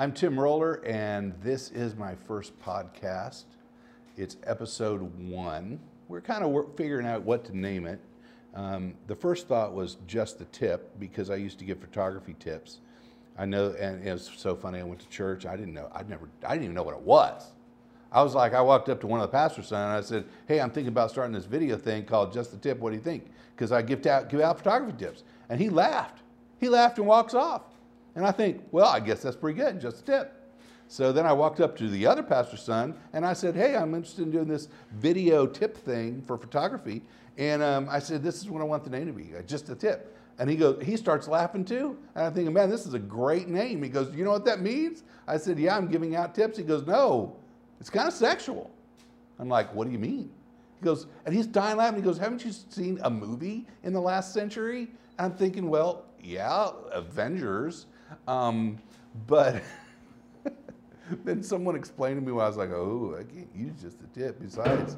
I'm Tim Roller, and this is my first podcast. It's episode one. We're kind of figuring out what to name it. Um, the first thought was just the tip because I used to give photography tips. I know, and it was so funny. I went to church. I didn't know. I never. I didn't even know what it was. I was like, I walked up to one of the pastor's and I said, "Hey, I'm thinking about starting this video thing called Just the Tip. What do you think?" Because I give out give out photography tips, and he laughed. He laughed and walks off. And I think, well, I guess that's pretty good. Just a tip. So then I walked up to the other pastor's son and I said, Hey, I'm interested in doing this video tip thing for photography. And um, I said, This is what I want the name to be, uh, just a tip. And he goes, he starts laughing too. And I'm thinking, man, this is a great name. He goes, you know what that means? I said, yeah, I'm giving out tips. He goes, no, it's kind of sexual. I'm like, what do you mean? He goes, and he's dying laughing. He goes, haven't you seen a movie in the last century? And I'm thinking, well, yeah, Avengers. Um, but then someone explained to me why I was like, oh, I can't use just a tip. Besides,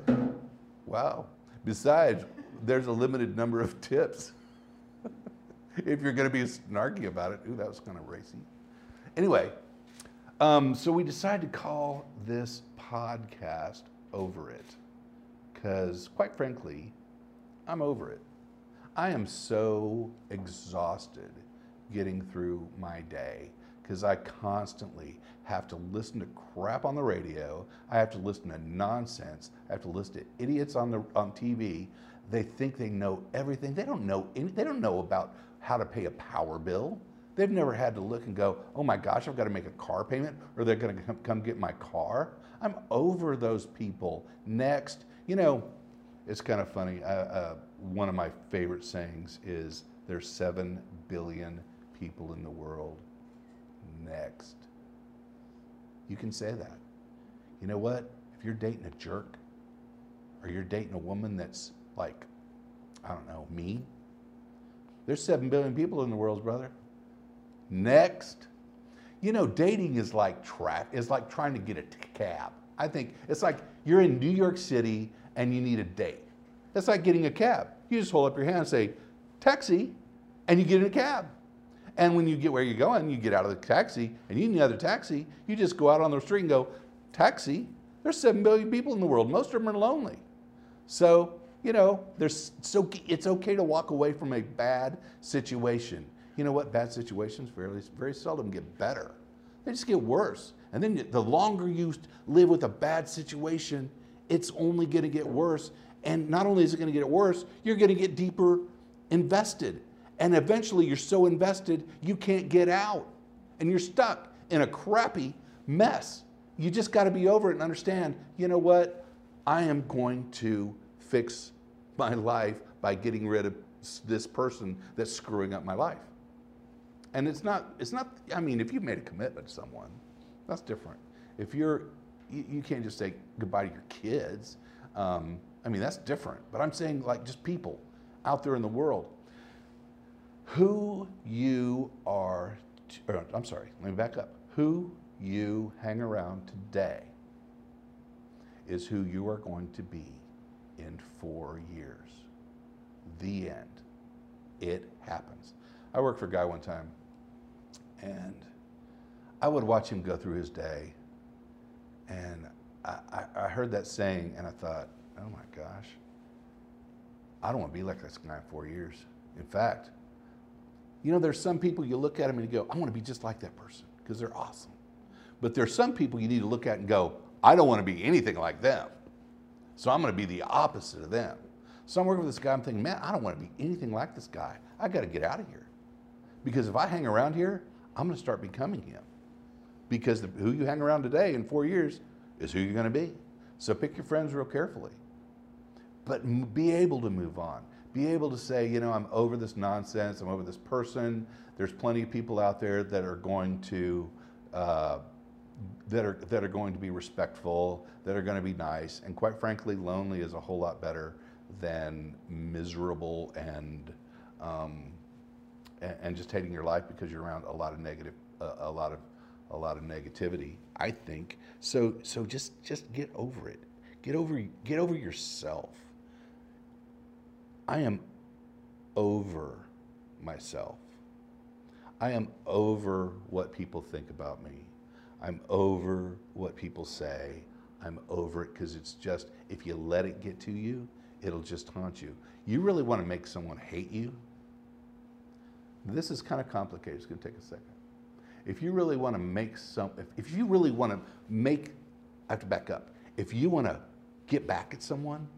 wow. Besides, there's a limited number of tips. if you're going to be snarky about it, ooh, that was kind of racy. Anyway, um, so we decided to call this podcast Over It. Because, quite frankly, I'm over it. I am so exhausted getting through my day because I constantly have to listen to crap on the radio. I have to listen to nonsense. I have to listen to idiots on the on TV. They think they know everything. They don't know any, they don't know about how to pay a power bill. They've never had to look and go, "Oh my gosh, I've got to make a car payment or they're going to come get my car." I'm over those people. Next, you know, it's kind of funny. Uh, uh, one of my favorite sayings is there's 7 billion people in the world. Next. You can say that. You know what? If you're dating a jerk, or you're dating a woman that's like, I don't know, mean, there's 7 billion people in the world, brother. Next. You know, dating is like trap is like trying to get a cab. I think it's like you're in New York City and you need a date. It's like getting a cab. You just hold up your hand and say, taxi, and you get in a cab. And when you get where you're going, you get out of the taxi and you need another taxi, you just go out on the street and go, taxi. There's 7 billion people in the world. Most of them are lonely. So, you know, there's so it's okay to walk away from a bad situation. You know what? Bad situations very, very seldom get better. They just get worse. And then the longer you live with a bad situation, it's only going to get worse. And not only is it going to get worse, you're going to get deeper invested and eventually you're so invested you can't get out. And you're stuck in a crappy mess. You just got to be over it and understand you know what? I am going to fix my life by getting rid of this person that's screwing up my life. And it's not, it's not, I mean, if you've made a commitment to someone, that's different. If you're, you, you can't just say goodbye to your kids. Um, I mean, that's different. But I'm saying, like, just people out there in the world who you are, or, I'm sorry, let me back up. Who you hang around today is who you are going to be in four years. The end. It happens. I worked for a guy one time, and I would watch him go through his day, and I, I, I heard that saying, and I thought, oh my gosh, I don't want to be like this guy in four years. In fact, you know, there's some people you look at them and you go, I want to be just like that person because they're awesome. But there's some people you need to look at and go, I don't want to be anything like them. So I'm going to be the opposite of them. So I'm working with this guy, I'm thinking, man, I don't want to be anything like this guy. I got to get out of here. Because if I hang around here, I'm going to start becoming him. Because the, who you hang around today in four years is who you're going to be. So pick your friends real carefully. But be able to move on be able to say, you know, I'm over this nonsense, I'm over this person. There's plenty of people out there that are going to uh, that are that are going to be respectful, that are going to be nice, and quite frankly, lonely is a whole lot better than miserable and um, and, just hating your life because you're around a lot of negative, uh, a lot of a lot of negativity. I think so. So just just get over it. Get over get over yourself I am over myself. I am over what people think about me. I'm over what people say. I'm over it because it's just, if you let it get to you, it'll just haunt you. You really want to make someone hate you? This is kind of complicated. It's going to take a second. If you really want to make some, if, if you really want to make, I have to back up. If you want to get back at someone,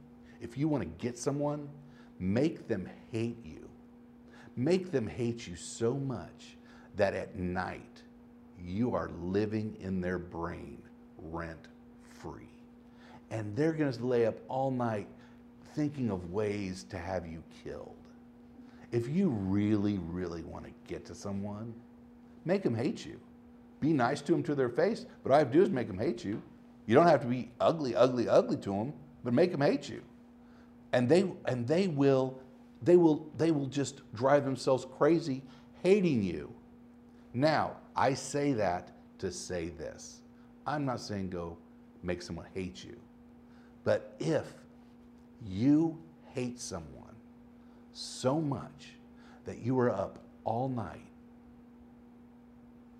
if you want to get someone, make them hate you. Make them hate you so much that at night you are living in their brain rent free. And they're going to lay up all night thinking of ways to have you killed. If you really, really want to get to someone, make them hate you. Be nice to them to their face, but all I have to do is make them hate you. You don't have to be ugly, ugly, ugly to them, but make them hate you. And they and they will they will they will just drive themselves crazy hating you. Now, I say that to say this. I'm not saying go make someone hate you. But if you hate someone so much that you are up all night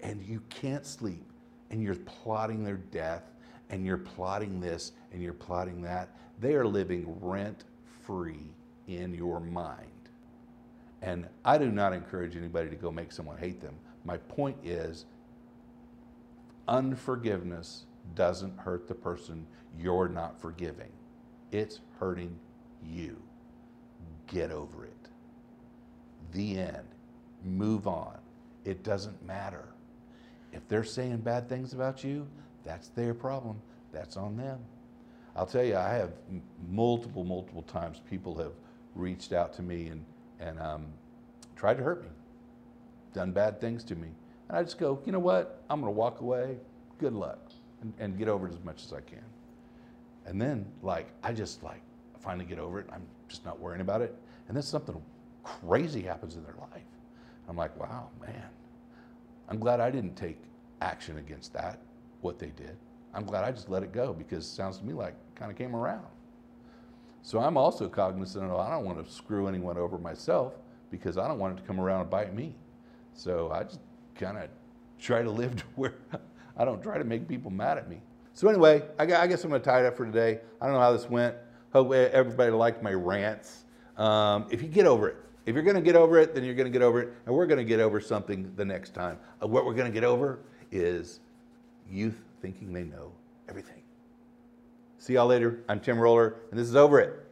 and you can't sleep and you're plotting their death and you're plotting this and you're plotting that, they are living rent free in your mind. And I do not encourage anybody to go make someone hate them. My point is unforgiveness doesn't hurt the person you're not forgiving, it's hurting you. Get over it. The end. Move on. It doesn't matter. If they're saying bad things about you, that's their problem. That's on them. I'll tell you, I have multiple, multiple times people have reached out to me and, and um, tried to hurt me, done bad things to me. And I just go, you know what? I'm going to walk away. Good luck. And, and get over it as much as I can. And then, like, I just, like, finally get over it. I'm just not worrying about it. And then something crazy happens in their life. I'm like, wow, man. I'm glad I didn't take action against that, what they did. I'm glad I just let it go because it sounds to me like it kind of came around. So I'm also cognizant of I don't want to screw anyone over myself because I don't want it to come around and bite me. So I just kind of try to live to where I don't try to make people mad at me. So anyway, I guess I'm going to tie it up for today. I don't know how this went. Hope everybody liked my rants. Um, if you get over it, if you're going to get over it, then you're going to get over it, and we're going to get over something the next time. Uh, what we're going to get over is youth thinking they know everything. See y'all later. I'm Tim Roller, and this is Over It.